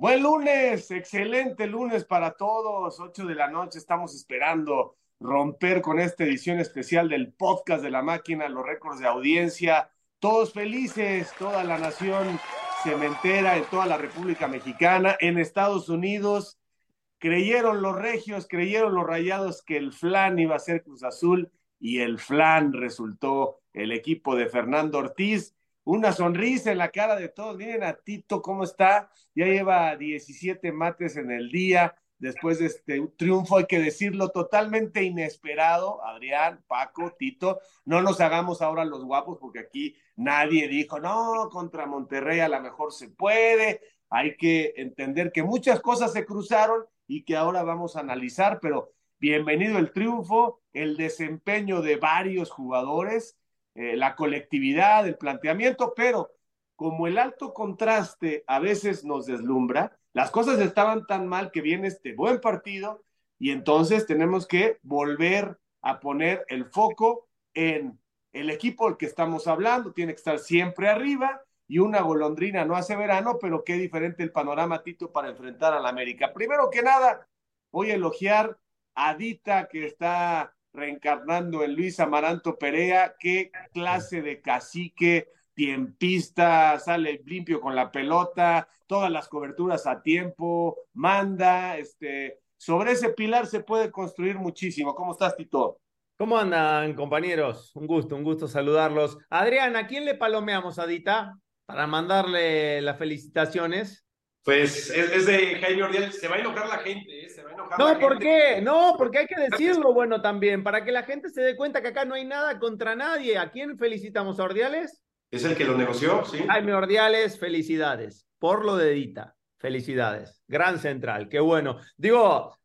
Buen lunes, excelente lunes para todos. 8 de la noche estamos esperando romper con esta edición especial del podcast de la máquina, los récords de audiencia. Todos felices, toda la nación cementera en toda la República Mexicana, en Estados Unidos. Creyeron los regios, creyeron los rayados que el flan iba a ser Cruz Azul y el flan resultó el equipo de Fernando Ortiz una sonrisa en la cara de todos. Miren a Tito cómo está, ya lleva 17 mates en el día. Después de este triunfo, hay que decirlo, totalmente inesperado, Adrián, Paco, Tito, no nos hagamos ahora los guapos porque aquí nadie dijo, no, contra Monterrey a lo mejor se puede, hay que entender que muchas cosas se cruzaron y que ahora vamos a analizar, pero bienvenido el triunfo, el desempeño de varios jugadores, eh, la colectividad, el planteamiento, pero como el alto contraste a veces nos deslumbra, las cosas estaban tan mal que viene este buen partido y entonces tenemos que volver a poner el foco en el equipo del que estamos hablando, tiene que estar siempre arriba y una golondrina no hace verano, pero qué diferente el panorama, Tito, para enfrentar a la América. Primero que nada, voy a elogiar a Dita, que está reencarnando en Luis Amaranto Perea, qué clase de cacique, tiempista, sale limpio con la pelota, todas las coberturas a tiempo, manda, este, sobre ese pilar se puede construir muchísimo. ¿Cómo estás, Tito? ¿Cómo andan, compañeros? Un gusto, un gusto saludarlos. Adrián, ¿a quién le palomeamos, Adita? Para mandarle las felicitaciones. Pues es, de Jaime Ordiales, se va a enojar la gente, ¿eh? se va a enojar No, ¿por qué? No, porque hay que decirlo bueno también, para que la gente se dé cuenta que acá no hay nada contra nadie. ¿A quién felicitamos a Ordiales? Es el que lo negoció, sí. Jaime Ordiales, felicidades. Por lo de Edita, felicidades. Gran central, qué bueno. Digo,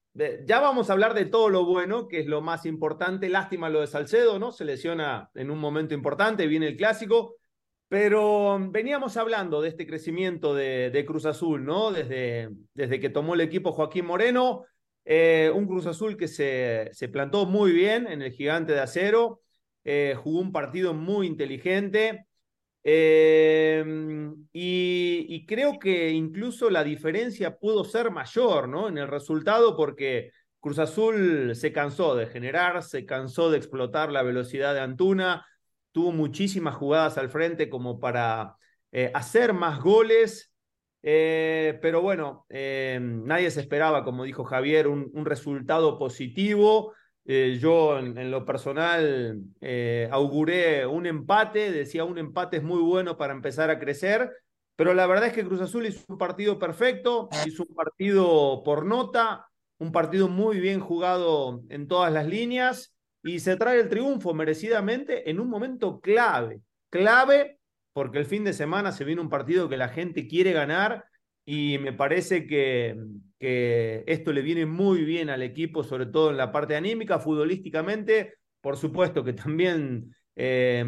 ya vamos a hablar de todo lo bueno, que es lo más importante. Lástima lo de Salcedo, ¿no? Se lesiona en un momento importante, viene el clásico. Pero veníamos hablando de este crecimiento de, Cruz Azul, ¿no? Desde, desde, que tomó el equipo Joaquín Moreno, eh, un Cruz Azul que se, se, plantó muy bien en el gigante de acero, eh, jugó un partido muy inteligente eh, y, y, creo que incluso la diferencia pudo ser mayor, ¿no? En el resultado porque Cruz Azul se cansó de generar, se cansó de explotar la velocidad de Antuna, tuvo muchísimas jugadas al frente como para eh, hacer más goles, eh, pero bueno, eh, nadie se esperaba, como dijo Javier, un, resultado positivo. yo en, lo personal auguré un empate, decía un empate es muy bueno para empezar a crecer, pero la verdad es que Cruz Azul hizo un partido perfecto, hizo un partido por nota, un partido muy bien jugado en todas las líneas y se trae el triunfo merecidamente en un momento clave, clave porque el fin de semana se viene un partido que la gente quiere ganar y me parece que, que esto le viene muy bien al equipo, sobre todo en la parte anímica, futbolísticamente, por supuesto que también eh,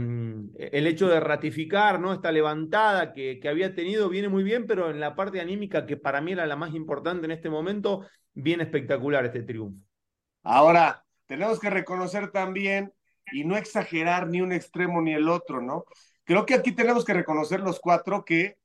el hecho de ratificar ¿no? esta levantada que, que, había tenido viene muy bien, pero en la parte anímica, que para mí era la más importante en este momento, viene espectacular este triunfo. Ahora, tenemos que reconocer también y no exagerar ni un extremo ni el otro, ¿no? Creo que aquí tenemos que reconocer los cuatro que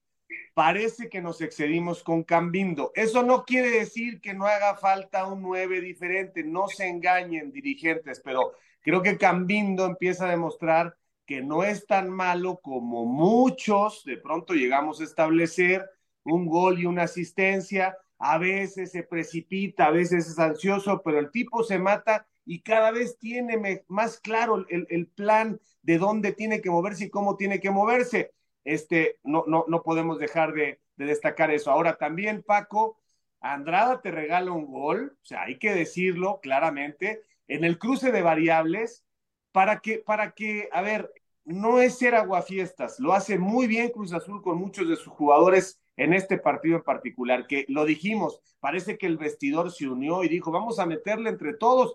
parece que nos excedimos con Cambindo. Eso no quiere decir que no haga falta un nueve diferente, no se engañen dirigentes, pero creo que Cambindo empieza a demostrar que no es tan malo como muchos de pronto llegamos a establecer un gol y una asistencia, a veces se precipita, a veces es ansioso, pero el tipo se mata y cada vez tiene más claro el, plan de dónde tiene que moverse y cómo tiene que moverse. Este, no, no, no podemos dejar de, destacar eso. Ahora también, Paco, Andrada te regala un gol, o sea, hay que decirlo claramente, en el cruce de variables, para que, para que, a ver, no es ser aguafiestas, lo hace muy bien Cruz Azul con muchos de sus jugadores en este partido en particular, que lo dijimos, parece que el vestidor se unió y dijo, vamos a meterle entre todos,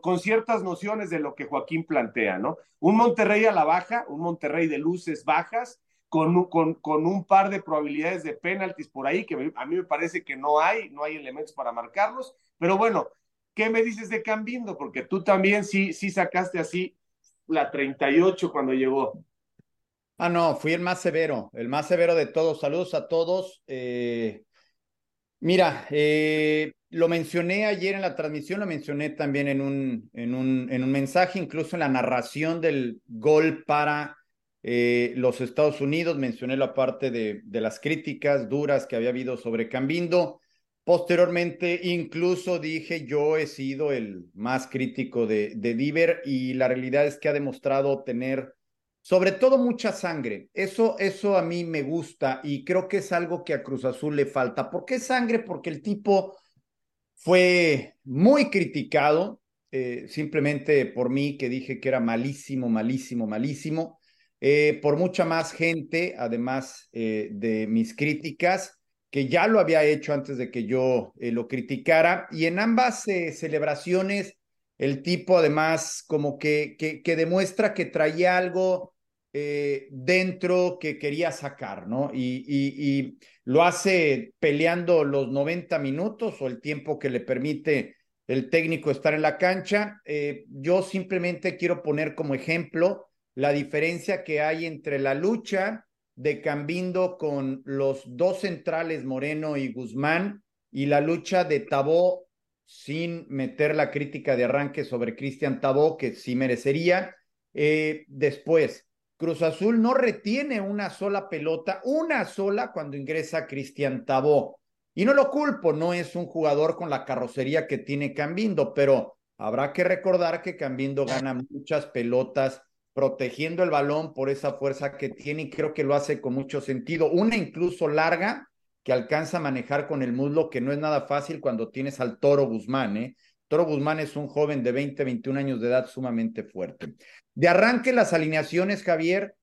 con, ciertas nociones de lo que Joaquín plantea, ¿no? Un Monterrey a la baja, un Monterrey de luces bajas, con, con, con un par de probabilidades de penaltis por ahí, que a mí me parece que no hay, no hay elementos para marcarlos, pero bueno, ¿qué me dices de Cambindo? Porque tú también sí, sí sacaste así la 38 cuando llegó. Ah, no, fui el más severo, el más severo de todos. Saludos a todos. Eh, Mira, eh, lo mencioné ayer en la transmisión, lo mencioné también en un, en un, en un mensaje, incluso en la narración del gol para eh, los Estados Unidos, mencioné la parte de, de las críticas duras que había habido sobre Cambindo. Posteriormente, incluso dije, yo he sido el más crítico de, de Diver y la realidad es que ha demostrado tener sobre todo mucha sangre. Eso, eso a mí me gusta y creo que es algo que a Cruz Azul le falta. ¿Por qué sangre? Porque el tipo fue muy criticado, eh, simplemente por mí que dije que era malísimo, malísimo, malísimo, eh, por mucha más gente, además eh, de mis críticas, que ya lo había hecho antes de que yo lo criticara. Y en ambas celebraciones, el tipo además como que, que, que demuestra que traía algo eh, dentro que quería sacar, ¿no? Y, y, lo hace peleando los 90 minutos o el tiempo que le permite el técnico estar en la cancha. Eh, yo simplemente quiero poner como ejemplo la diferencia que hay entre la lucha de Cambindo con los dos centrales, Moreno y Guzmán, y la lucha de Tabó sin meter la crítica de arranque sobre Cristian Tabó, que sí merecería. Eh, después, Cruz Azul no retiene una sola pelota, una sola cuando ingresa Cristian Tabó. Y no lo culpo, no es un jugador con la carrocería que tiene Cambindo, pero habrá que recordar que Cambindo gana muchas pelotas protegiendo el balón por esa fuerza que tiene y creo que lo hace con mucho sentido. Una incluso larga que alcanza a manejar con el muslo, que no es nada fácil cuando tienes al Toro Guzmán, ¿eh? Toro Guzmán es un joven de 20, 21 años de edad sumamente fuerte. De arranque las alineaciones, Javier,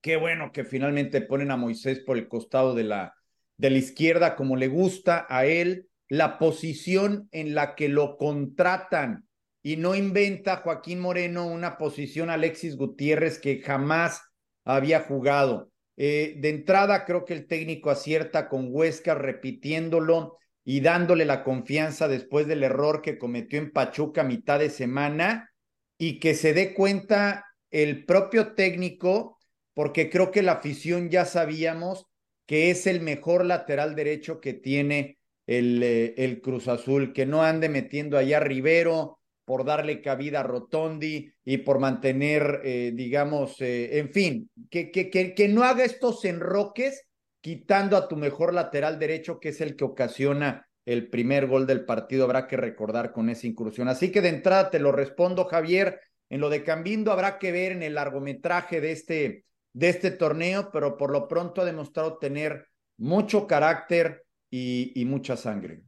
qué bueno que finalmente ponen a Moisés por el costado de la, de la izquierda como le gusta a él, la posición en la que lo contratan y no inventa Joaquín Moreno una posición Alexis Gutiérrez que jamás había jugado. Eh, de entrada creo que el técnico acierta con Huesca repitiéndolo y dándole la confianza después del error que cometió en Pachuca a mitad de semana y que se dé cuenta el propio técnico, porque creo que la afición ya sabíamos que es el mejor lateral derecho que tiene el, eh, el Cruz Azul, que no ande metiendo allá Rivero por darle cabida a Rotondi y por mantener, eh, digamos, eh, en fin, que, que, que, no haga estos enroques quitando a tu mejor lateral derecho, que es el que ocasiona el primer gol del partido, habrá que recordar con esa incursión. Así que de entrada te lo respondo, Javier. En lo de Cambindo habrá que ver en el largometraje de este, de este torneo, pero por lo pronto ha demostrado tener mucho carácter y mucha sangre.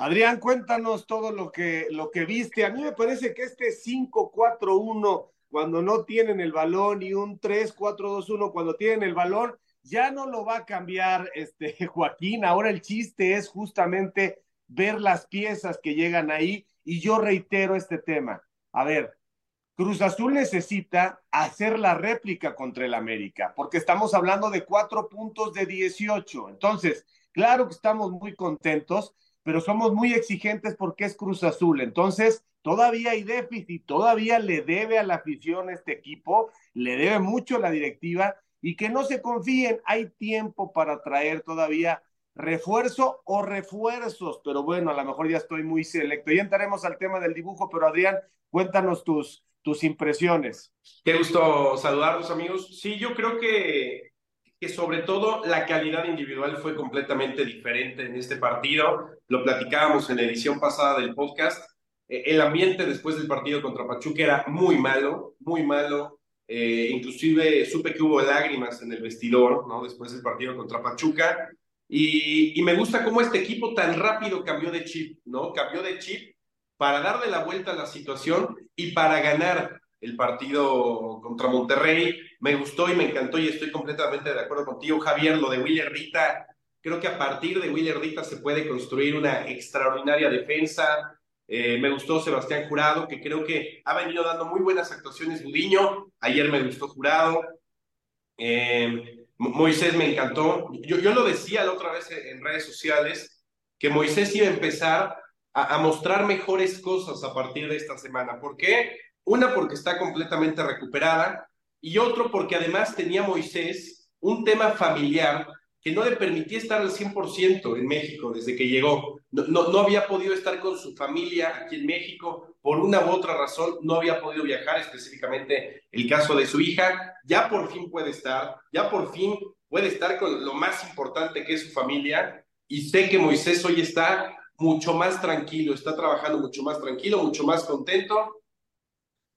Adrián, cuéntanos todo lo que, lo que viste. A mí me parece que este 5-4-1, cuando no tienen el balón, y un 3-4-2-1, cuando tienen el balón, ya no lo va a cambiar este Joaquín. Ahora el chiste es justamente ver las piezas que llegan ahí. Y yo reitero este tema. A ver, Cruz Azul necesita hacer la réplica contra el América, porque estamos hablando de cuatro puntos de 18. Entonces, claro que estamos muy contentos, pero somos muy exigentes porque es Cruz Azul. Entonces, todavía hay déficit, todavía le debe a la afición este equipo, le debe mucho la directiva y que no se confíen, hay tiempo para traer todavía refuerzo o refuerzos, pero bueno, a lo mejor ya estoy muy selecto. Ya entraremos al tema del dibujo, pero Adrián, cuéntanos tus, tus impresiones. Qué gusto saludarlos, amigos. Sí, yo creo que, que sobre todo la calidad individual fue completamente diferente en este partido. Lo platicábamos en la edición pasada del podcast. E, el ambiente después del partido contra Pachuca era muy malo, muy malo eh, inclusive supe que hubo lágrimas en el vestidor, ¿no? Después del partido contra Pachuca. Y, y, me gusta cómo este equipo tan rápido cambió de chip, ¿no? Cambió de chip para darle la vuelta a la situación y para ganar el partido contra Monterrey. Me gustó y me encantó y estoy completamente de acuerdo contigo, Javier, lo de Willer Rita. Creo que a partir de Willer Rita se puede construir una extraordinaria defensa, eh, me gustó Sebastián Jurado, que creo que ha venido dando muy buenas actuaciones Gudiño. Ayer me gustó Jurado. Eh, Moisés me encantó. Yo, yo lo decía la otra vez en redes sociales, que Moisés iba a empezar a, a mostrar mejores cosas a partir de esta semana. ¿Por qué? Una, porque está completamente recuperada. Y otro, porque además tenía Moisés un tema familiar que no le permitía estar al 100% en México desde que llegó. No, no, había podido estar con su familia aquí en México por una u otra razón, no había podido viajar, específicamente el caso de su hija. Ya por fin puede estar, ya por fin puede estar con lo más importante que es su familia. Y sé que Moisés hoy está mucho más tranquilo, está trabajando mucho más tranquilo, mucho más contento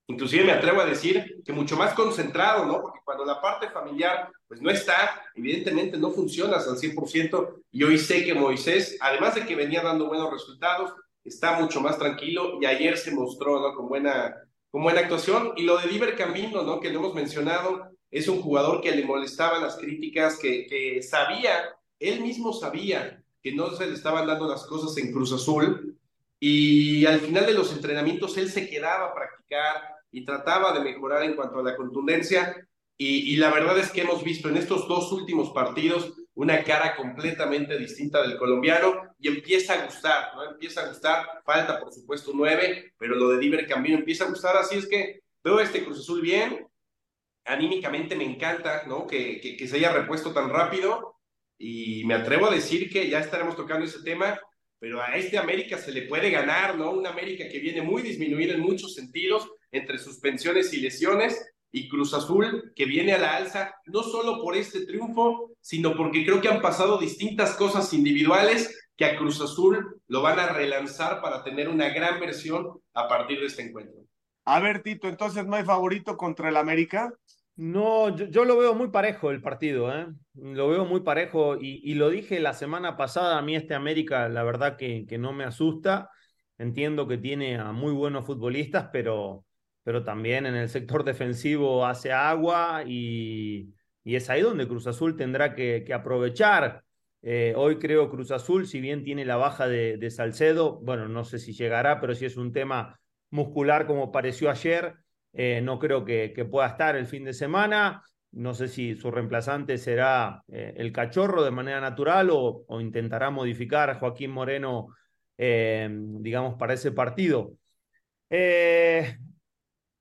inclusive me atrevo a decir que mucho más concentrado, ¿no? Porque cuando la parte familiar pues no está, evidentemente no funcionas al 100% y hoy sé que Moisés, además de que venía dando buenos resultados, está mucho más tranquilo y ayer se mostró, ¿no? Con buena, con buena actuación y lo de Diver Camino, ¿no? Que lo hemos mencionado, es un jugador que le molestaban las críticas, que, que sabía, él mismo sabía que no se le estaban dando las cosas en Cruz Azul y al final de los entrenamientos él se quedaba a practicar, y trataba de mejorar en cuanto a la contundencia. Y, la verdad es que hemos visto en estos dos últimos partidos una cara completamente distinta del colombiano y empieza a gustar, ¿no? Empieza a gustar, falta por supuesto nueve, pero lo de Diver Camino empieza a gustar, así es que veo este Cruz Azul bien, anímicamente me encanta, ¿no? Que, que, que se haya repuesto tan rápido y me atrevo a decir que ya estaremos tocando ese tema, pero a este América se le puede ganar, ¿no? Un América que viene muy disminuido en muchos sentidos, entre suspensiones y lesiones, y Cruz Azul, que viene a la alza, no solo por este triunfo, sino porque creo que han pasado distintas cosas individuales que a Cruz Azul lo van a relanzar para tener una gran versión a partir de este encuentro. A ver, Tito, entonces no hay favorito contra el América. No, yo, lo veo muy parejo el partido, ¿eh? lo veo muy parejo y, lo dije la semana pasada, a mí este América la verdad que, que no me asusta, entiendo que tiene a muy buenos futbolistas, pero pero también en el sector defensivo hace agua y, es ahí donde Cruz Azul tendrá que, aprovechar. Eh, hoy creo Cruz Azul, si bien tiene la baja de, Salcedo, bueno, no sé si llegará, pero si es un tema muscular como pareció ayer, eh, no creo que, pueda estar el fin de semana. No sé si su reemplazante será eh, el cachorro de manera natural o, o intentará modificar a Joaquín Moreno, digamos, para ese partido.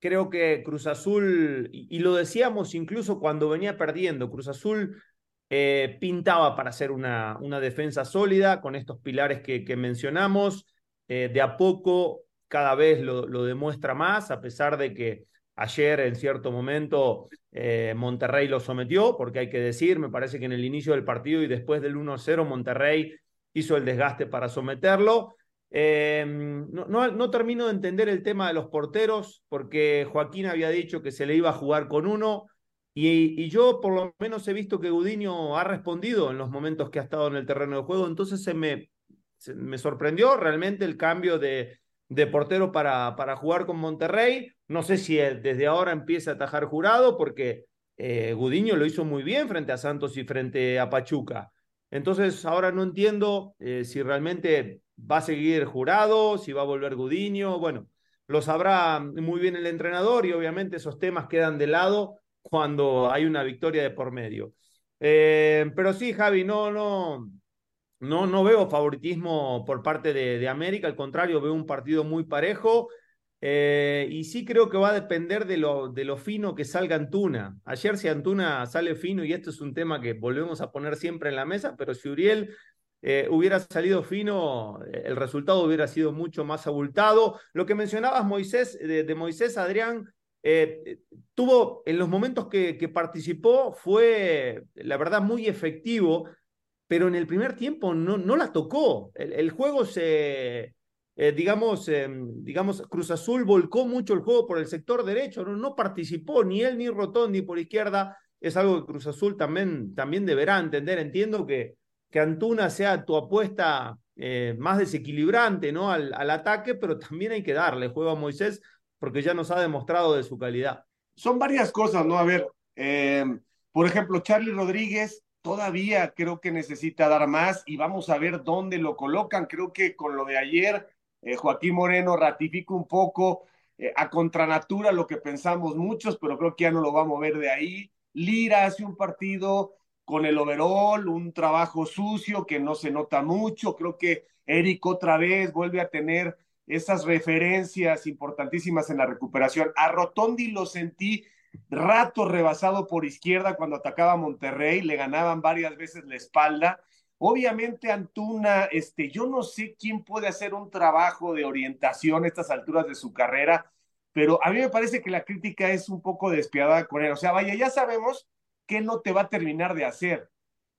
Creo que Cruz Azul, y, lo decíamos incluso cuando venía perdiendo, Cruz Azul eh, pintaba para ser una, una, defensa sólida con estos pilares que, que mencionamos. Eh, de a poco cada vez lo, lo, demuestra más, a pesar de que ayer en cierto momento eh, Monterrey lo sometió, porque hay que decir, me parece que en el inicio del partido y después del 1-0 Monterrey hizo el desgaste para someterlo. Em, no, no, termino de entender el tema de los porteros, porque Joaquín había dicho que se le iba a jugar con uno, y, yo por lo menos he visto que Gudiño ha respondido en los momentos que ha estado en el terreno de juego, entonces se me, me sorprendió realmente el cambio de, de portero para, para jugar con Monterrey. No sé si desde ahora empieza a atajar jurado, porque eh, Gudiño lo hizo muy bien frente a Santos y frente a Pachuca. Entonces ahora no entiendo eh, si realmente va a seguir jurado, si va a volver Gudiño, bueno, lo sabrá muy bien el entrenador y obviamente esos temas quedan de lado cuando hay una victoria de por medio. Eh, pero sí, Javi, no, no, no, no veo favoritismo por parte de, América, al contrario, veo un partido muy parejo. Eh, y sí creo que va a depender de lo, de lo fino que salga Antuna. Ayer si Antuna sale fino, y esto es un tema que volvemos a poner siempre en la mesa, pero si Uriel eh, hubiera salido fino, eh, el resultado hubiera sido mucho más abultado. Lo que mencionabas, Moisés, de, Moisés Adrián, eh, tuvo en los momentos que, que, participó, fue la verdad muy efectivo, pero en el primer tiempo no, no la tocó. El, juego se, digamos, digamos, Cruz Azul volcó mucho el juego por el sector derecho, no, no participó ni él ni Rotondi por izquierda. Es algo que Cruz Azul también, también deberá entender. Entiendo que que Antuna sea tu apuesta eh, más desequilibrante ¿no? Al, ataque, pero también hay que darle juego a Moisés porque ya nos ha demostrado de su calidad. Son varias cosas, ¿no? A ver, eh, por ejemplo, Charlie Rodríguez todavía creo que necesita dar más y vamos a ver dónde lo colocan. Creo que con lo de ayer, eh, Joaquín Moreno ratifica un poco a contranatura lo que pensamos muchos, pero creo que ya no lo va a mover de ahí. Lira hace un partido con el overall, un trabajo sucio que no se nota mucho. Creo que Eric otra vez vuelve a tener esas referencias importantísimas en la recuperación. A Rotondi lo sentí rato rebasado por izquierda cuando atacaba a Monterrey, le ganaban varias veces la espalda. Obviamente Antuna, este, yo no sé quién puede hacer un trabajo de orientación a estas alturas de su carrera, pero a mí me parece que la crítica es un poco despiadada con él. O sea, vaya, ya sabemos que no te va a terminar de hacer,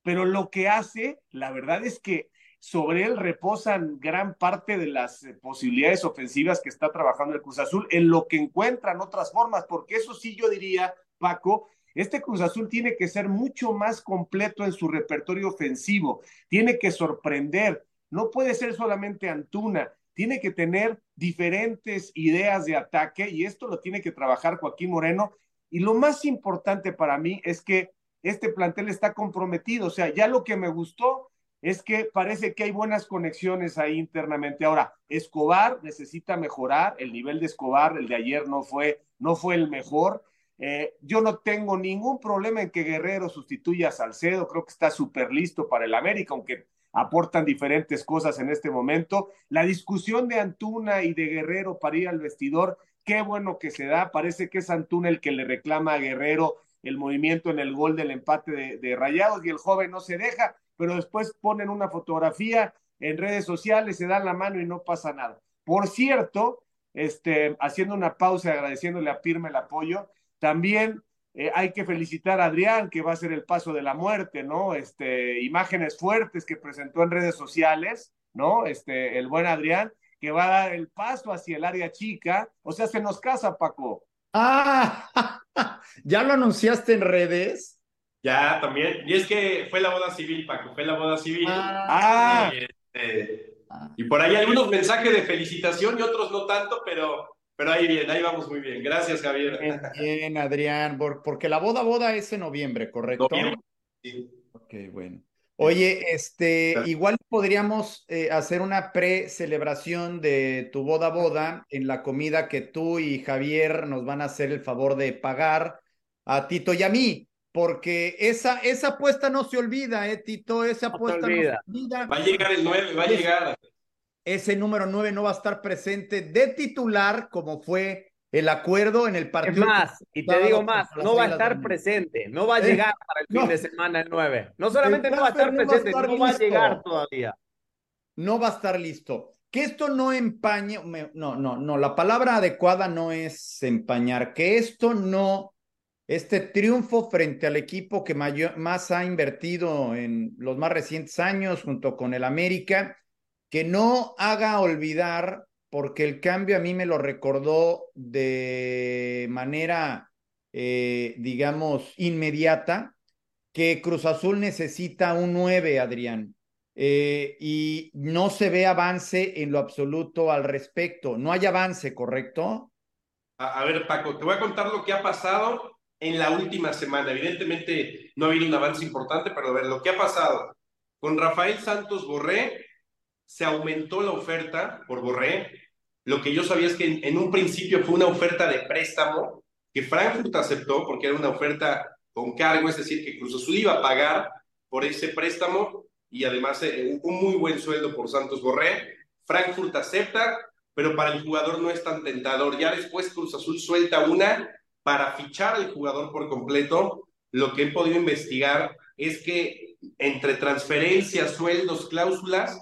pero lo que hace, la verdad es que sobre él reposan gran parte de las eh, posibilidades ofensivas que está trabajando el Cruz Azul, en lo que encuentran otras formas, porque eso sí yo diría, Paco, este Cruz Azul tiene que ser mucho más completo en su repertorio ofensivo, tiene que sorprender, no puede ser solamente Antuna, tiene que tener diferentes ideas de ataque y esto lo tiene que trabajar Joaquín Moreno. Y lo más importante para mí es que este plantel está comprometido, o sea, ya lo que me gustó es que parece que hay buenas conexiones ahí internamente. Ahora, Escobar necesita mejorar, el nivel de Escobar, el de ayer no fue, no fue el mejor. Eh, yo no tengo ningún problema en que Guerrero sustituya a Salcedo, creo que está súper listo para el América, aunque aportan diferentes cosas en este momento. La discusión de Antuna y de Guerrero para ir al vestidor, qué bueno que se da, parece que es Antuna el que le reclama a Guerrero el movimiento en el gol del empate de, Rayados y el joven no se deja pero después ponen una fotografía en redes sociales, se dan la mano y no pasa nada. Por cierto, este, haciendo una pausa y agradeciéndole a Pirme el apoyo, también eh, hay que felicitar a Adrián, que va a ser el paso de la muerte, ¿no? Este, imágenes fuertes que presentó en redes sociales, ¿no? Este, el buen Adrián, que va a dar el paso hacia el área chica. O sea, se nos casa, Paco. Ah, ¿ya lo anunciaste en redes? Ya, también. Y es que fue la boda civil, Paco, fue la boda civil. Ah. Y, este, y por ahí algunos mensajes de felicitación y otros no tanto, pero, pero ahí bien, ahí vamos muy bien. Gracias, Javier. Bien, Adrián, porque la boda, boda es en noviembre, ¿correcto? Noviembre, sí. Ok, bueno. Oye, este, igual podríamos eh, hacer una pre-celebración de tu boda boda en la comida que tú y Javier nos van a hacer el favor de pagar a Tito y a mí porque esa, esa apuesta no se olvida, ¿eh, Tito? Esa apuesta no se olvida. Va a llegar el 9, va a llegar. Ese número 9 no va a estar presente de titular, como fue el acuerdo en el partido. Es más, y te digo más, no va a estar presente, no va a llegar para el fin de semana el 9. No solamente no va a estar presente, no va a llegar todavía. No va a estar listo. Que esto no empañe, no, no, no, la palabra adecuada no es empañar, que esto no este triunfo frente al equipo que más ha invertido en los más recientes años junto con el América, que no haga olvidar, porque el cambio a mí me lo recordó de manera, eh, digamos, inmediata, que Cruz Azul necesita un 9, Adrián. Eh, y no se ve avance en lo absoluto al respecto. No hay avance, ¿correcto? A, a ver, Paco, te voy a contar lo que ha pasado en la última semana. Evidentemente no ha habido un avance importante, pero a ver, lo que ha pasado con Rafael Santos Borré, se aumentó la oferta por Borré. Lo que yo sabía es que en, un principio fue una oferta de préstamo que Frankfurt aceptó porque era una oferta con cargo, es decir, que Cruz Azul iba a pagar por ese préstamo y además eh, un muy buen sueldo por Santos Borré. Frankfurt acepta, pero para el jugador no es tan tentador. Ya después Cruz Azul suelta una para fichar al jugador por completo, lo que he podido investigar es que entre transferencias, sueldos, cláusulas,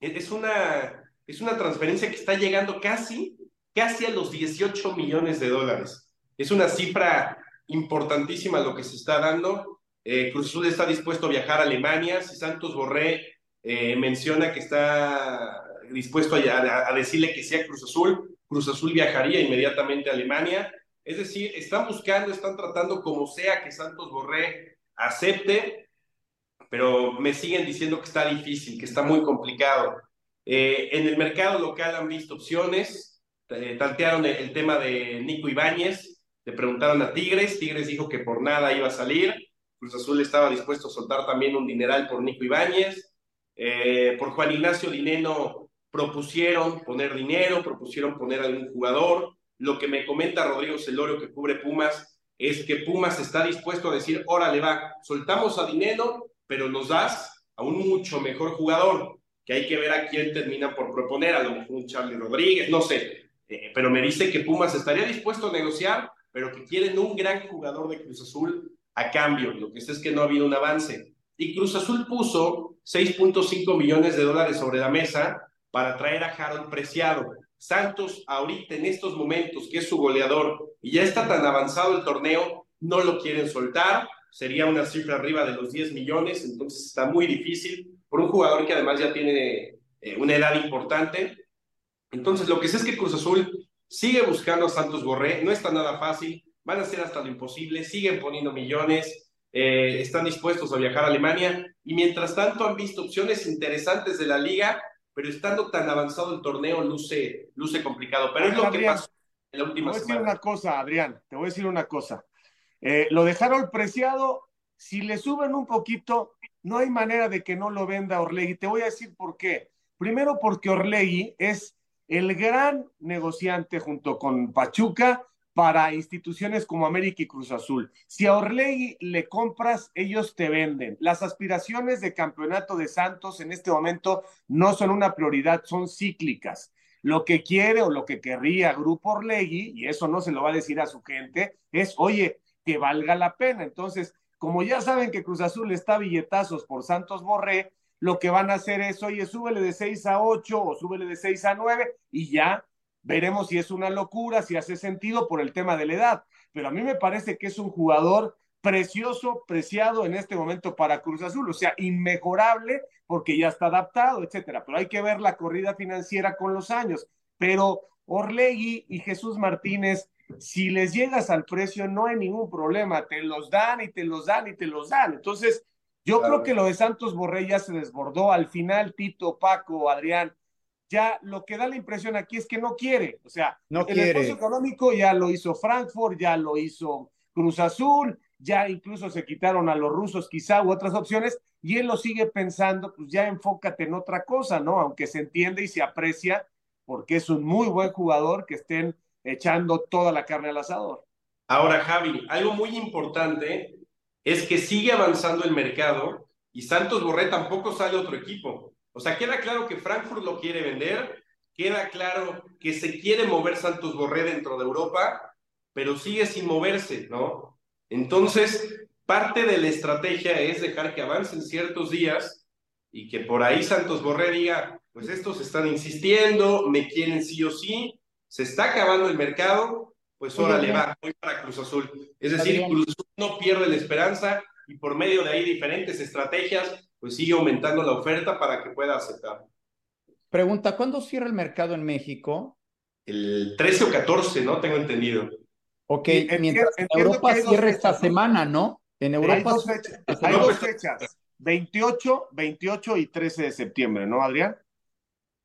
es una, es una transferencia que está llegando casi, casi a los 18 millones de dólares. Es una cifra importantísima lo que se está dando. Eh, Cruz Azul está dispuesto a viajar a Alemania. Si Santos Borré eh, menciona que está dispuesto a, decirle que sea Cruz Azul, Cruz Azul viajaría inmediatamente a Alemania. Es decir, están buscando, están tratando como sea que Santos Borré acepte, pero me siguen diciendo que está difícil, que está muy complicado. Eh, en el mercado local han visto opciones, eh, tantearon el, tema de Nico Ibáñez, le preguntaron a Tigres, Tigres dijo que por nada iba a salir, Cruz Azul estaba dispuesto a soltar también un dineral por Nico Ibáñez, eh, por Juan Ignacio Dineno propusieron poner dinero, propusieron poner algún jugador, lo que me comenta Rodrigo Celorio, que cubre Pumas, es que Pumas está dispuesto a decir, órale va, soltamos a dinero, pero nos das a un mucho mejor jugador, que hay que ver a quién termina por proponer, a lo mejor un Charlie Rodríguez, no sé, eh, pero me dice que Pumas estaría dispuesto a negociar pero que quieren un gran jugador de Cruz Azul a cambio. Lo que sé es que no ha habido un avance. Y Cruz Azul puso 6.5 millones de dólares sobre la mesa para traer a Harold Preciado. Santos ahorita en estos momentos, que es su goleador, y ya está tan avanzado el torneo, no lo quieren soltar, sería una cifra arriba de los 10 millones, entonces está muy difícil por un jugador que además ya tiene eh, una edad importante. Entonces, lo que sé es que Cruz Azul sigue buscando a Santos Borré, no está nada fácil, van a hacer hasta lo imposible, siguen poniendo millones, eh, están dispuestos a viajar a Alemania y mientras tanto han visto opciones interesantes de la liga, pero estando tan avanzado el torneo luce, luce complicado. Pero es lo que pasó en la última te voy a decir una cosa, Adrián, te voy a decir una cosa. Eh, lo dejaron preciado, si le suben un poquito, no hay manera de que no lo venda Orlegui. Te voy a decir por qué. Primero porque Orlegui es el gran negociante junto con Pachuca para instituciones como América y Cruz Azul. Si a Orlegui le compras, ellos te venden. Las aspiraciones de campeonato de Santos en este momento no son una prioridad, son cíclicas. Lo que quiere o lo que querría Grupo Orlegui, y eso no se lo va a decir a su gente, es, oye, que valga la pena. Entonces, como ya saben que Cruz Azul está billetazos por Santos Borré, lo que van a hacer es, oye, súbele de 6 a 8 o súbele de 6 a 9 y ya Veremos si es una locura, si hace sentido por el tema de la edad. Pero a mí me parece que es un jugador precioso, preciado en este momento para Cruz Azul, o sea, inmejorable porque ya está adaptado, etcétera. Pero hay que ver la corrida financiera con los años. Pero Orlegui y Jesús Martínez, si les llegas al precio, no hay ningún problema, te los dan y te los dan y te los dan. Entonces, yo creo que lo de Santos Borré ya se desbordó. Al final, Tito, Paco, Adrián, ya lo que da la impresión aquí es que no quiere. O sea, no el esfuerzo económico ya lo hizo Frankfurt, ya lo hizo Cruz Azul, ya incluso se quitaron a los rusos quizá u otras opciones, y él lo sigue pensando, pues ya enfócate en otra cosa, ¿no? Aunque se entiende y se aprecia, porque es un muy buen jugador que estén echando toda la carne al asador. Ahora, Javi, algo muy importante es que sigue avanzando el mercado y Santos Borré tampoco sale otro equipo. O sea, queda claro que Frankfurt lo quiere vender, queda claro que se quiere mover Santos Borré dentro de Europa, pero sigue sin moverse, ¿no? Entonces, parte de la estrategia es dejar que avancen ciertos días y que por ahí Santos Borré diga, pues estos están insistiendo, me quieren sí o sí, se está acabando el mercado, pues ahora le va, voy para Cruz Azul. Es decir, Cruz Azul no pierde la esperanza y por medio de ahí diferentes estrategias pues sigue aumentando la oferta para que pueda aceptar. Pregunta, ¿cuándo cierra el mercado en México? El 13 o 14, ¿no? Tengo entendido. Ok, mientras en Europa cierra esta semana, ¿no? En Europa. Hay dos fechas. Hay dos fechas. 28, 28 y 13 de septiembre, ¿no, Adrián?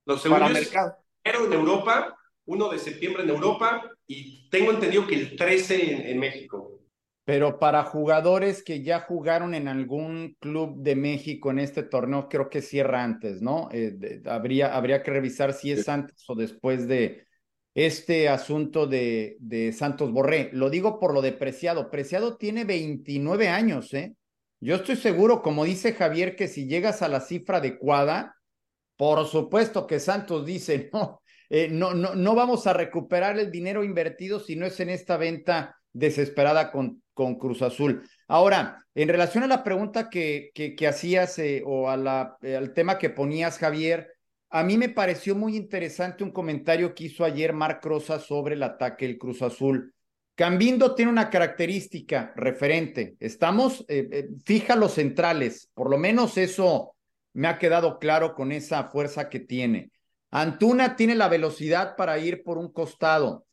Los segundos mercado. en Europa, 1 de septiembre en Europa y tengo entendido que el 13 en, en México. Pero para jugadores que ya jugaron en algún club de México en este torneo, creo que cierra antes, ¿no? Eh, habría, habría que revisar si es antes o después de este asunto de, de Santos Borré. Lo digo por lo de Preciado. Preciado tiene 29 años, ¿eh? Yo estoy seguro, como dice Javier, que si llegas a la cifra adecuada, por supuesto que Santos dice, no, eh, no, no, no vamos a recuperar el dinero invertido si no es en esta venta desesperada con, con Cruz Azul. Ahora, en relación a la pregunta que, que, hacías eh, o eh, al tema que ponías, Javier, a mí me pareció muy interesante un comentario que hizo ayer Marc Rosa sobre el ataque del Cruz Azul. Cambindo tiene una característica referente. Estamos, eh, fija los centrales, por lo menos eso me ha quedado claro con esa fuerza que tiene. Antuna tiene la velocidad para ir por un costado.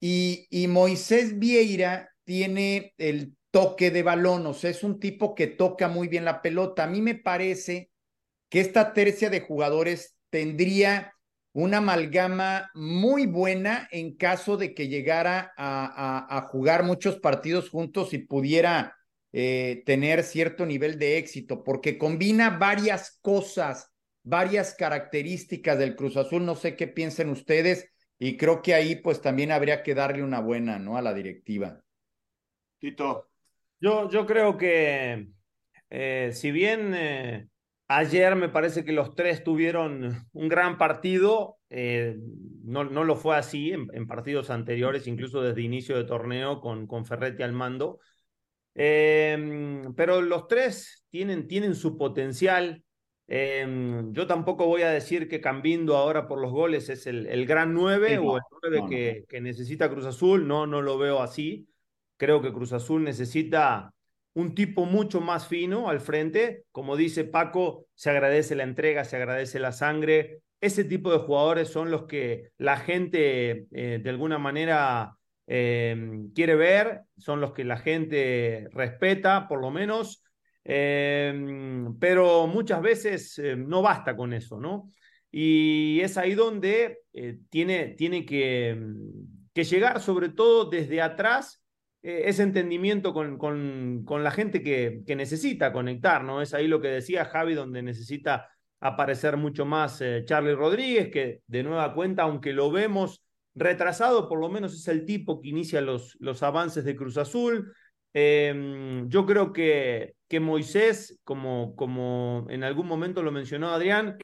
Y, y Moisés Vieira tiene el toque de balón, o sea, es un tipo que toca muy bien la pelota. A mí me parece que esta tercia de jugadores tendría una amalgama muy buena en caso de que llegara a, jugar muchos partidos juntos y pudiera eh, tener cierto nivel de éxito, porque combina varias cosas, varias características del Cruz Azul. No sé qué piensen ustedes y creo que ahí pues también habría que darle una buena, ¿no? A la directiva. Tito. Yo, yo creo que eh, si bien eh, Ayer me parece que los tres tuvieron un gran partido. Eh, no, no, lo fue así en, partidos anteriores, incluso desde inicio de torneo con, con Ferretti al mando. Eh, pero los tres tienen, tienen su potencial. Eh, yo tampoco voy a decir que Cambindo ahora por los goles es el, el gran 9 o el 9 que, que necesita Cruz Azul. No, no lo veo así. Creo que Cruz Azul necesita un tipo mucho más fino al frente. Como dice Paco, se agradece la entrega, se agradece la sangre. Ese tipo de jugadores son los que la gente eh, de alguna manera eh, quiere ver, son los que la gente respeta, por lo menos. Eh, pero muchas veces no basta con eso, ¿no? Y es ahí donde tiene, tiene que, que llegar, sobre todo desde atrás, eh, ese entendimiento con, con, la gente que, que, necesita conectar, ¿no? Es ahí lo que decía Javi, donde necesita aparecer mucho más eh, Charlie Rodríguez, que de nueva cuenta, aunque lo vemos retrasado, por lo menos es el tipo que inicia los, los avances de Cruz Azul. Em, yo creo que, que Moisés, como, como en algún momento lo mencionó Adrián,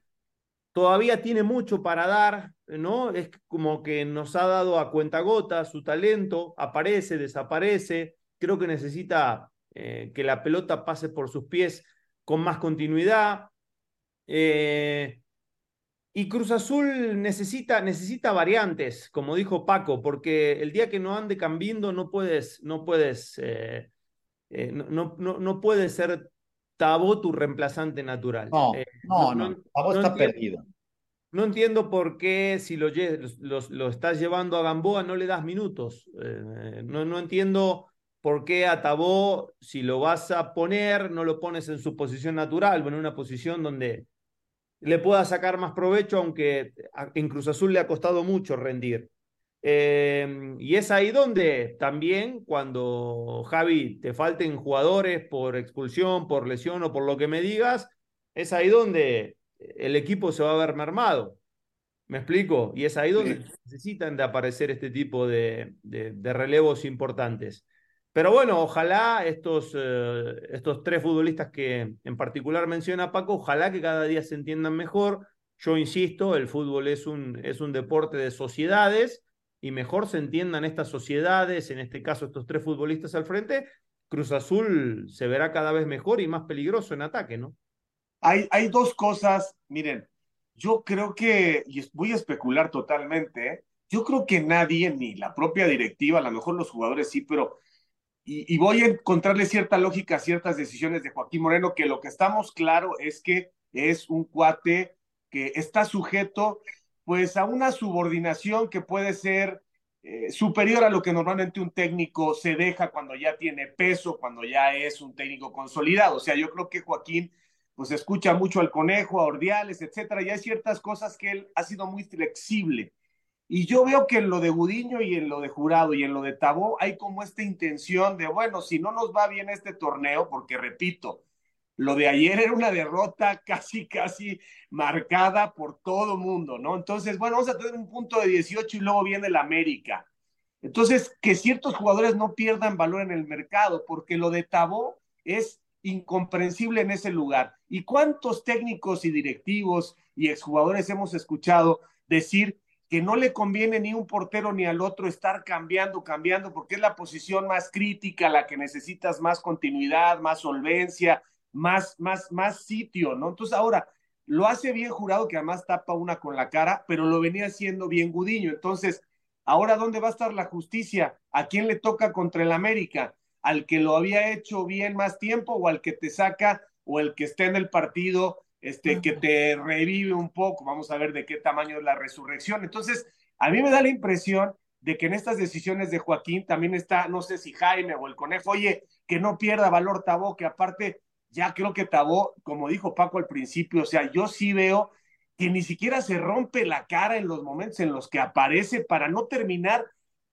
todavía tiene mucho para dar, ¿no? Es como que nos ha dado a cuentagota su talento, aparece, desaparece, creo que necesita eh, que la pelota pase por sus pies con más continuidad. Eh, y Cruz Azul necesita, necesita variantes, como dijo Paco, porque el día que no ande cambiando no puedes, no puedes, eh, no, no, no, puedes ser Tabo tu reemplazante natural. No, eh, no, no, está perdido. No entiendo por qué si lo, lo, estás llevando a Gamboa no le das minutos. Eh, no, no entiendo por qué a Tabó, si lo vas a poner, no lo pones en su posición natural, bueno, en una posición donde le pueda sacar más provecho, aunque en Cruz Azul le ha costado mucho rendir. Em, y es ahí donde también cuando Javi te falten jugadores por expulsión, por lesión o por lo que me digas, es ahí donde el equipo se va a ver mermado. ¿Me explico? Y es ahí donde necesitan de aparecer este tipo de, de, relevos importantes. Pero bueno, ojalá estos, eh, estos tres futbolistas que en particular menciona Paco, ojalá que cada día se entiendan mejor. Yo insisto, el fútbol es un, es un deporte de sociedades y mejor se entiendan estas sociedades, en este caso estos tres futbolistas al frente, Cruz Azul se verá cada vez mejor y más peligroso en ataque, ¿no? Hay, hay dos cosas, miren, yo creo que, y voy a especular totalmente, ¿eh? yo creo que nadie, ni la propia directiva, a lo mejor los jugadores sí, pero, y, y, voy a encontrarle cierta lógica a ciertas decisiones de Joaquín Moreno, que lo que estamos claro es que es un cuate que está sujeto pues a una subordinación que puede ser eh, superior a lo que normalmente un técnico se deja cuando ya tiene peso, cuando ya es un técnico consolidado. O sea, yo creo que Joaquín pues escucha mucho al conejo, a Ordiales, etcétera, y hay ciertas cosas que él ha sido muy flexible. Y yo veo que en lo de Gudiño y en lo de Jurado y en lo de Tabó hay como esta intención de, bueno, si no nos va bien este torneo, porque repito, lo de ayer era una derrota casi, casi marcada por todo mundo, ¿no? Entonces, bueno, vamos a tener un punto de 18 y luego viene el América. Entonces, que ciertos jugadores no pierdan valor en el mercado, porque lo de Tabó es incomprensible en ese lugar. ¿Y cuántos técnicos y directivos y exjugadores hemos escuchado decir que no le conviene ni un portero ni al otro estar cambiando, cambiando, porque es la posición más crítica, la que necesitas más continuidad, más solvencia, más, más, más sitio, ¿no? Entonces ahora lo hace bien jurado, que además tapa una con la cara, pero lo venía haciendo bien Gudiño. Entonces, ahora ¿dónde va a estar la justicia? ¿A quién le toca contra el América? ¿Al que lo había hecho bien más tiempo o al que te saca o el que esté en el partido, este, que te revive un poco? Vamos a ver de qué tamaño es la resurrección. Entonces, a mí me da la impresión de que en estas decisiones de Joaquín también está, no sé si Jaime o el conejo, oye, que no pierda valor Tabó, que aparte ya creo que Tabó, como dijo Paco al principio, o sea, yo sí veo que ni siquiera se rompe la cara en los momentos en los que aparece para no terminar,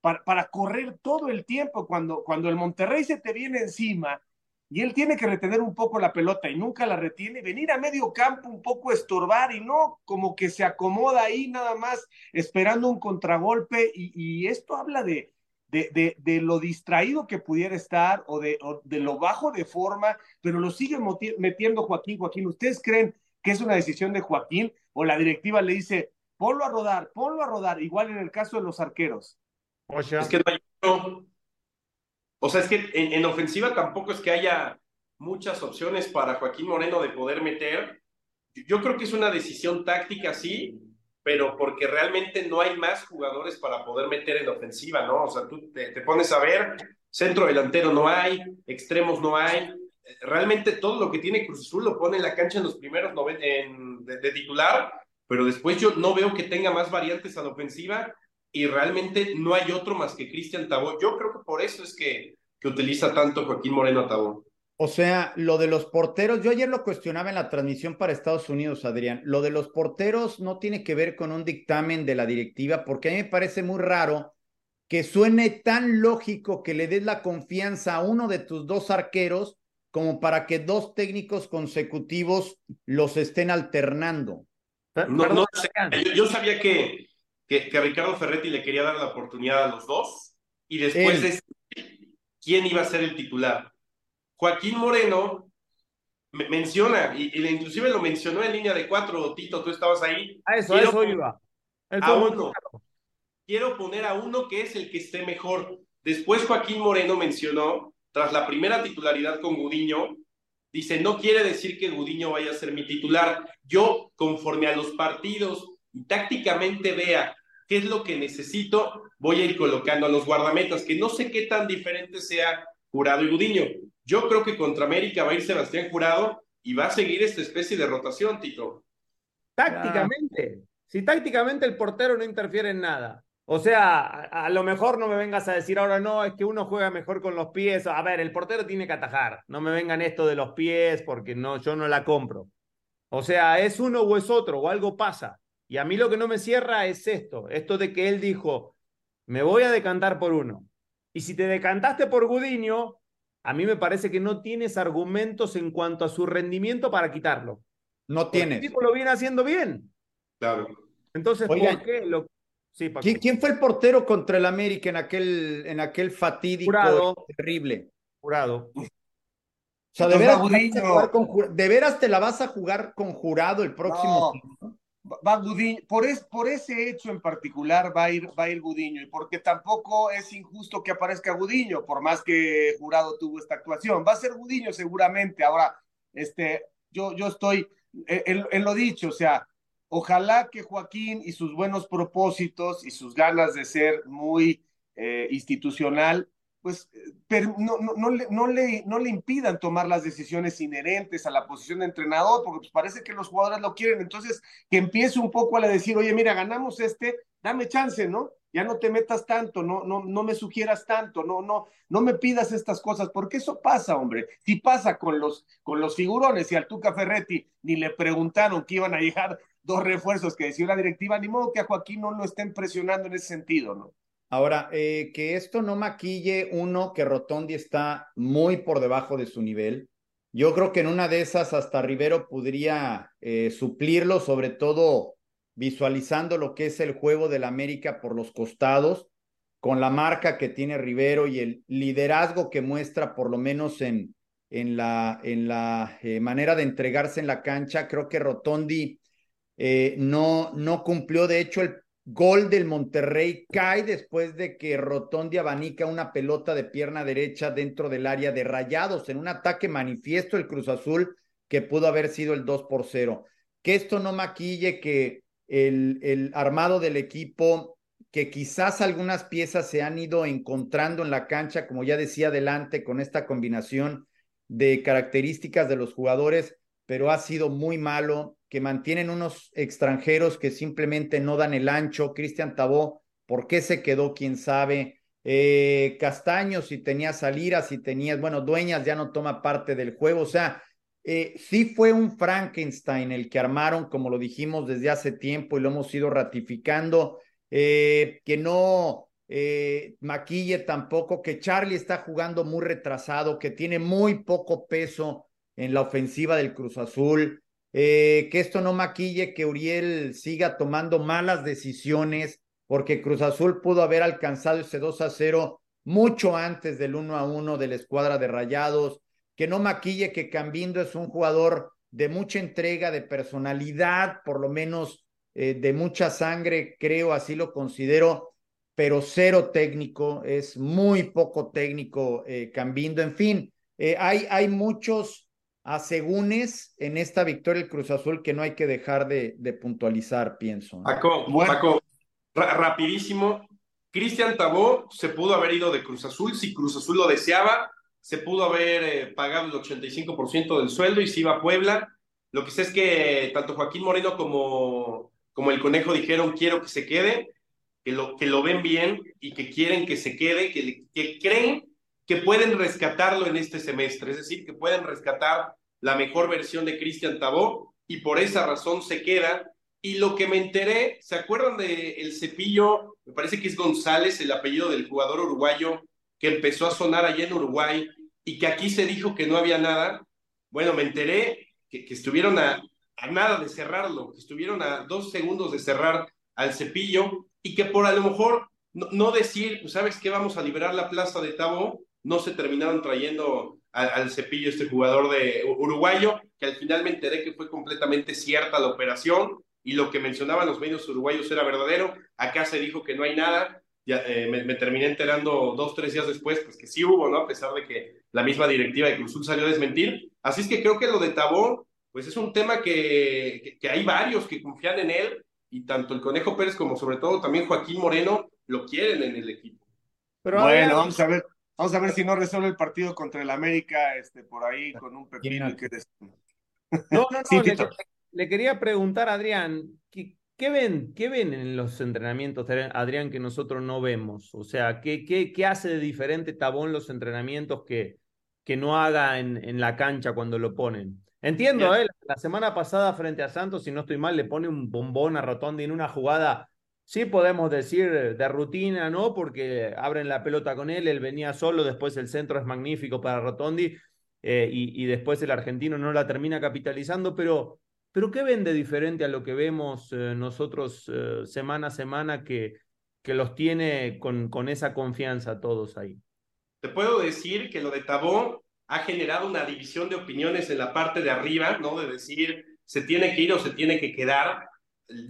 para, correr todo el tiempo. Cuando, cuando el Monterrey se te viene encima y él tiene que retener un poco la pelota y nunca la retiene, venir a medio campo un poco estorbar y no como que se acomoda ahí nada más esperando un contragolpe y esto habla de, de, de, lo distraído que pudiera estar o de, de lo bajo de forma, pero lo sigue metiendo Joaquín. Joaquín, ¿ustedes creen que es una decisión de Joaquín o la directiva le dice, ponlo a rodar, ponlo a rodar, igual en el caso de los arqueros? O sea, es que no, o sea, es que en, en ofensiva tampoco es que haya muchas opciones para Joaquín Moreno de poder meter. Yo creo que es una decisión táctica, sí, pero porque realmente no hay más jugadores para poder meter en ofensiva, ¿no? O sea, tú te, pones a ver, centro delantero no hay, extremos no hay, realmente todo lo que tiene Cruz Azul lo pone en la cancha en los primeros de, titular, pero después yo no veo que tenga más variantes a la ofensiva y realmente no hay otro más que Cristian Tabó. Yo creo que por eso es que, que utiliza tanto Joaquín Moreno a. O sea, lo de los porteros, yo ayer lo cuestionaba en la transmisión para Estados Unidos, Adrián. Lo de los porteros no tiene que ver con un dictamen de la directiva, porque a mí me parece muy raro que suene tan lógico que le des la confianza a uno de tus dos arqueros como para que dos técnicos consecutivos los estén alternando. No, no yo, sabía que, que, que, a Ricardo Ferretti le quería dar la oportunidad a los dos y después de quién iba a ser el titular. Joaquín Moreno menciona, y, inclusive lo mencionó en línea de cuatro, Tito, tú estabas ahí. A eso, a eso iba. a uno. Quiero poner a uno que es el que esté mejor. Después Joaquín Moreno mencionó, tras la primera titularidad con Gudiño, dice, no quiere decir que Gudiño vaya a ser mi titular. Yo, conforme a los partidos y tácticamente vea qué es lo que necesito, voy a ir colocando a los guardametas, que no sé qué tan diferente sea Jurado y Gudiño. Yo creo que contra América va a ir Sebastián Jurado y va a seguir esta especie de rotación, Tito. Tácticamente, si tácticamente el portero no interfiere en nada. O sea, a, lo mejor no me vengas a decir ahora no, es que uno juega mejor con los pies. A ver, el portero tiene que atajar. No me vengan esto de los pies porque no, yo no la compro. O sea, es uno o es otro, o algo pasa. Y a mí lo que no me cierra es esto, esto de que él dijo, me voy a decantar por uno. Y si te decantaste por Gudiño, a mí me parece que no tienes argumentos en cuanto a su rendimiento para quitarlo. No tienes. El tipo lo viene haciendo bien. Claro. Entonces, ¿por qué? Lo... Sí, ¿Quién, fue el portero contra el América en aquel, en aquel fatídico terrible? Jurado. O sea, ¿de veras, ¿de veras, te la vas a jugar con jurado el próximo va Gudiño, por, es, por ese hecho en particular va a, ir, va a ir Gudiño, y porque tampoco es injusto que aparezca Gudiño, por más que Jurado tuvo esta actuación. Va a ser Gudiño seguramente. Ahora, este, yo, yo estoy en, en lo dicho, o sea, ojalá que Joaquín y sus buenos propósitos y sus ganas de ser muy eh, institucional pues pero no, no, no, le, no, le, no le impidan tomar las decisiones inherentes a la posición de entrenador, porque pues parece que los jugadores lo quieren. Entonces, que empiece un poco a decir, oye, mira, ganamos este, dame chance, ¿no? Ya no te metas tanto, no, no, no me sugieras tanto, no, no, no me pidas estas cosas, porque eso pasa, hombre. Si pasa con los, con los figurones y al Tuca Ferretti ni le preguntaron que iban a llegar dos refuerzos que decía la directiva, ni modo que a Joaquín no lo estén presionando en ese sentido, ¿no? Ahora, eh, que esto no maquille uno que Rotondi está muy por debajo de su nivel. Yo creo que en una de esas hasta Rivero podría eh, suplirlo, sobre todo visualizando lo que es el juego del América por los costados, con la marca que tiene Rivero y el liderazgo que muestra por lo menos en, en la, en la eh, manera de entregarse en la cancha. Creo que Rotondi no, no cumplió, de hecho, el Gol del Monterrey cae después de que Rotondi abanica una pelota de pierna derecha dentro del área de Rayados en un ataque manifiesto el Cruz Azul que pudo haber sido el 2 por 0. Que esto no maquille que el, el armado del equipo, que quizás algunas piezas se han ido encontrando en la cancha, como ya decía adelante, con esta combinación de características de los jugadores, pero ha sido muy malo que mantienen unos extranjeros que simplemente no dan el ancho. Cristian Tabó, ¿por qué se quedó? ¿Quién sabe? Eh, Castaño, si tenías Alira, si tenías, bueno, Dueñas ya no toma parte del juego. O sea, eh, sí fue un Frankenstein el que armaron, como lo dijimos desde hace tiempo y lo hemos ido ratificando, eh, que no maquille tampoco, que Charlie está jugando muy retrasado, que tiene muy poco peso en la ofensiva del Cruz Azul. Eh, que esto no maquille que Uriel siga tomando malas decisiones, porque Cruz Azul pudo haber alcanzado ese 2 a 0 mucho antes del uno a uno de la escuadra de Rayados, que no maquille que Cambindo es un jugador de mucha entrega, de personalidad, por lo menos eh, de mucha sangre, creo, así lo considero, pero cero técnico, es muy poco técnico eh, Cambindo. En fin, hay, hay muchos asegúnes en esta victoria del Cruz Azul que no hay que dejar de, de puntualizar, pienso. Paco, Paco, rapidísimo. Cristian Tabó se pudo haber ido de Cruz Azul si Cruz Azul lo deseaba, se pudo haber eh, pagado el 85% del sueldo y se iba a Puebla. Lo que sé es que tanto Joaquín Moreno como, como el Conejo dijeron quiero que se quede, que lo, que lo ven bien y que quieren que se quede, que, que creen que pueden rescatarlo en este semestre, es decir, que pueden rescatar la mejor versión de Cristian Tabó y por esa razón se queda. Y lo que me enteré, ¿se acuerdan de el cepillo? Me parece que es González, el apellido del jugador uruguayo que empezó a sonar allá en Uruguay y que aquí se dijo que no había nada. Bueno, me enteré que, estuvieron a, nada de cerrarlo, estuvieron a dos segundos de cerrar al cepillo y que por a lo mejor no, no decir, pues, ¿sabes qué? Vamos a liberar la plaza de Tabo, no se terminaron trayendo al, al, cepillo este jugador de uruguayo, que al final me enteré que fue completamente cierta la operación y lo que mencionaban los medios uruguayos era verdadero. Acá se dijo que no hay nada. Ya, eh, me, me, terminé enterando dos, tres días después, pues que sí hubo, ¿no? A pesar de que la misma directiva de Cruzul salió a desmentir. Así es que creo que lo de Tabó, pues es un tema que, que, que hay varios que confían en él y tanto el Conejo Pérez como sobre todo también Joaquín Moreno lo quieren en el equipo. Pero bueno, vamos a ver, vamos a ver si no resuelve el partido contra el América, este, por ahí con un pepino que des... No, no, no, sí, le, le, quería preguntar a Adrián, ¿qué, ¿qué, ven, ¿qué ven en los entrenamientos, Adrián, que nosotros no vemos? O sea, ¿qué, qué, qué hace de diferente Tabón los entrenamientos que, que no haga en, en la cancha cuando lo ponen? Entiendo, ¿eh? la semana pasada frente a Santos, si no estoy mal, le pone un bombón a Rotondi en una jugada sí podemos decir de rutina, ¿no? Porque abren la pelota con él, él venía solo, después el centro es magnífico para Rotondi eh, y, después el argentino no la termina capitalizando, pero, pero ¿qué ven de diferente a lo que vemos eh, nosotros eh, semana a semana que, que los tiene con, con esa confianza todos ahí? Te puedo decir que lo de Tabó ha generado una división de opiniones en la parte de arriba, ¿no? De decir, se tiene que ir o se tiene que quedar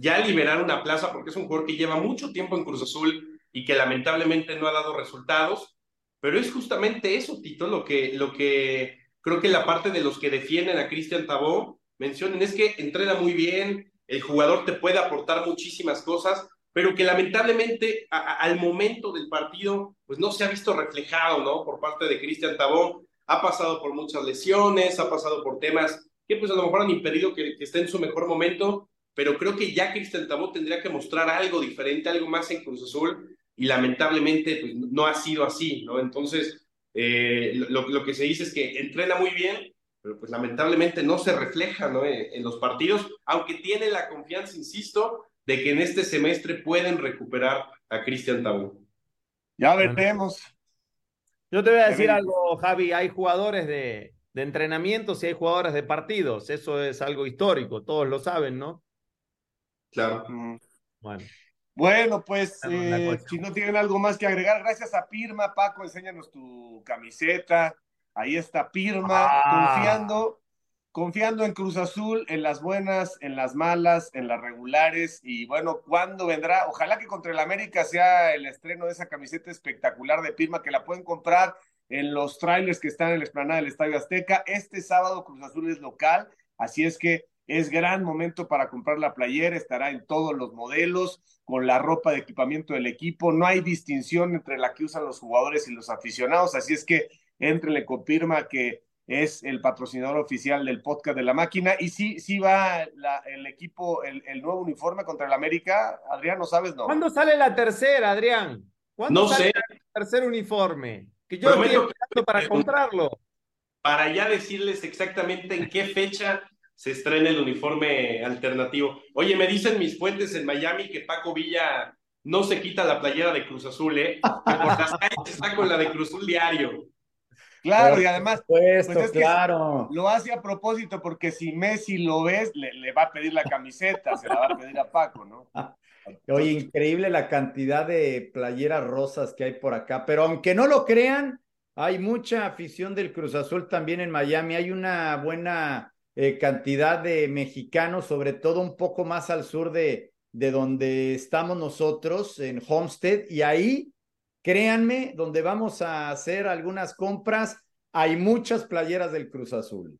ya liberar una plaza porque es un jugador que lleva mucho tiempo en Cruz Azul y que lamentablemente no ha dado resultados, pero es justamente eso, Tito, lo que, lo que creo que la parte de los que defienden a Cristian Tabó mencionen es que entrena muy bien, el jugador te puede aportar muchísimas cosas, pero que lamentablemente al momento del partido pues no se ha visto reflejado, ¿no? Por parte de Cristian Tabó, ha pasado por muchas lesiones, ha pasado por temas que pues a lo mejor han impedido que esté en su mejor momento, pero creo que ya Cristian Tabó tendría que mostrar algo diferente, algo más en Cruz Azul, y lamentablemente pues, no ha sido así, ¿no? Entonces, eh, lo, lo, que se dice es que entrena muy bien, pero pues lamentablemente no se refleja, ¿no? En, en los partidos, aunque tiene la confianza, insisto, de que en este semestre pueden recuperar a Cristian Tabó. Ya veremos. Yo te voy a decir algo, Javi, hay jugadores de, de entrenamientos y hay jugadores de partidos, eso es algo histórico, todos lo saben, ¿no? Claro. Bueno. Bueno, pues eh, si no tienen algo más que agregar, gracias a Pirma, Paco, enséñanos tu camiseta. Ahí está Pirma, ah. confiando, confiando en Cruz Azul, en las buenas, en las malas, en las regulares. Y bueno, ¿cuándo vendrá? Ojalá que contra el América sea el estreno de esa camiseta espectacular de Pirma, que la pueden comprar en los trailers que están en la explanada del Estadio Azteca. Este sábado Cruz Azul es local, así es que es gran momento para comprar la playera, estará en todos los modelos, con la ropa de equipamiento del equipo. No hay distinción entre la que usan los jugadores y los aficionados, así es que le confirma que es el patrocinador oficial del podcast de la máquina. Y sí, sí va la, el equipo, el, el, nuevo uniforme contra el América. Adrián, ¿no sabes? No. ¿Cuándo sale la tercera, Adrián? ¿Cuándo no sale sé. el tercer uniforme? Que yo estoy esperando para comprarlo. Para ya decirles exactamente en qué fecha se estrena el uniforme alternativo. Oye, me dicen mis fuentes en Miami que Paco Villa no se quita la playera de Cruz Azul, ¿eh? Que por las calles está con la de Cruz Azul diario. Claro, y además, pues es claro. lo hace a propósito porque si Messi lo ves, le, va a pedir la camiseta, se la va a pedir a Paco, ¿no? Oye, increíble la cantidad de playeras rosas que hay por acá, pero aunque no lo crean, hay mucha afición del Cruz Azul también en Miami, hay una buena eh, cantidad de mexicanos, sobre todo un poco más al sur de, de donde estamos nosotros, en Homestead, y ahí Créanme, donde vamos a hacer algunas compras, hay muchas playeras del Cruz Azul.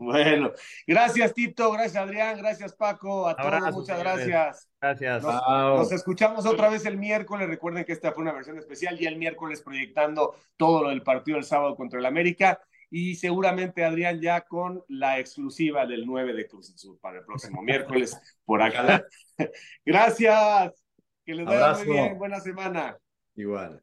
Bueno, gracias Tito, gracias Adrián, gracias Paco, a todos muchas gracias. Gracias. Nos, escuchamos otra vez el miércoles. Recuerden que esta fue una versión especial y el miércoles proyectando todo lo del partido del sábado contra el América y seguramente Adrián ya con la exclusiva del 9 de Cruz Azul para el próximo miércoles por acá. gracias. Que les vaya muy bien. Buena semana. Igual.